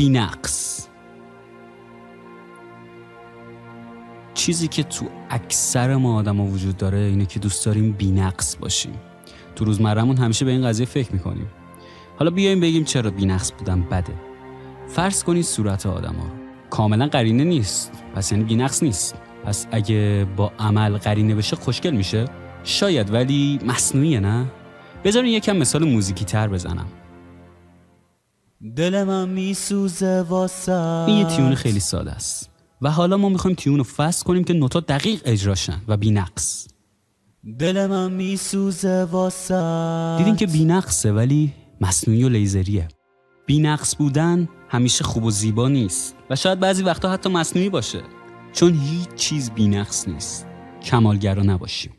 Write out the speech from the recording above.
بینقص. چیزی که تو اکثر ما آدما وجود داره اینه که دوست داریم بینقص باشیم. تو روزمرهمون همیشه به این قضیه فکر می‌کنیم. حالا بیایم بگیم چرا بینقص بودن بده. فرض کنید صورت آدما کاملا قرینه نیست. پس یعنی بینقص نیست. پس اگه با عمل قرینه بشه خوشگل میشه. شاید ولی مصنوعیه نه؟ بذارین یکم مثال موزیکی تر بزنم. دل من میسوزه واسه این یه تیون خیلی ساده است. و حالا ما می‌خوایم تیون رو فصل کنیم که نوتا دقیق اجراشن و بینقص. دل من میسوزه واسه دیدین که بینقصه ولی مصنوعی و لیزریه. بینقص بودن همیشه خوب و زیبا نیست. و شاید بعضی وقتا حتی مصنوعی باشه. چون هیچ چیز بینقص نیست. کمالگرا نباشیم.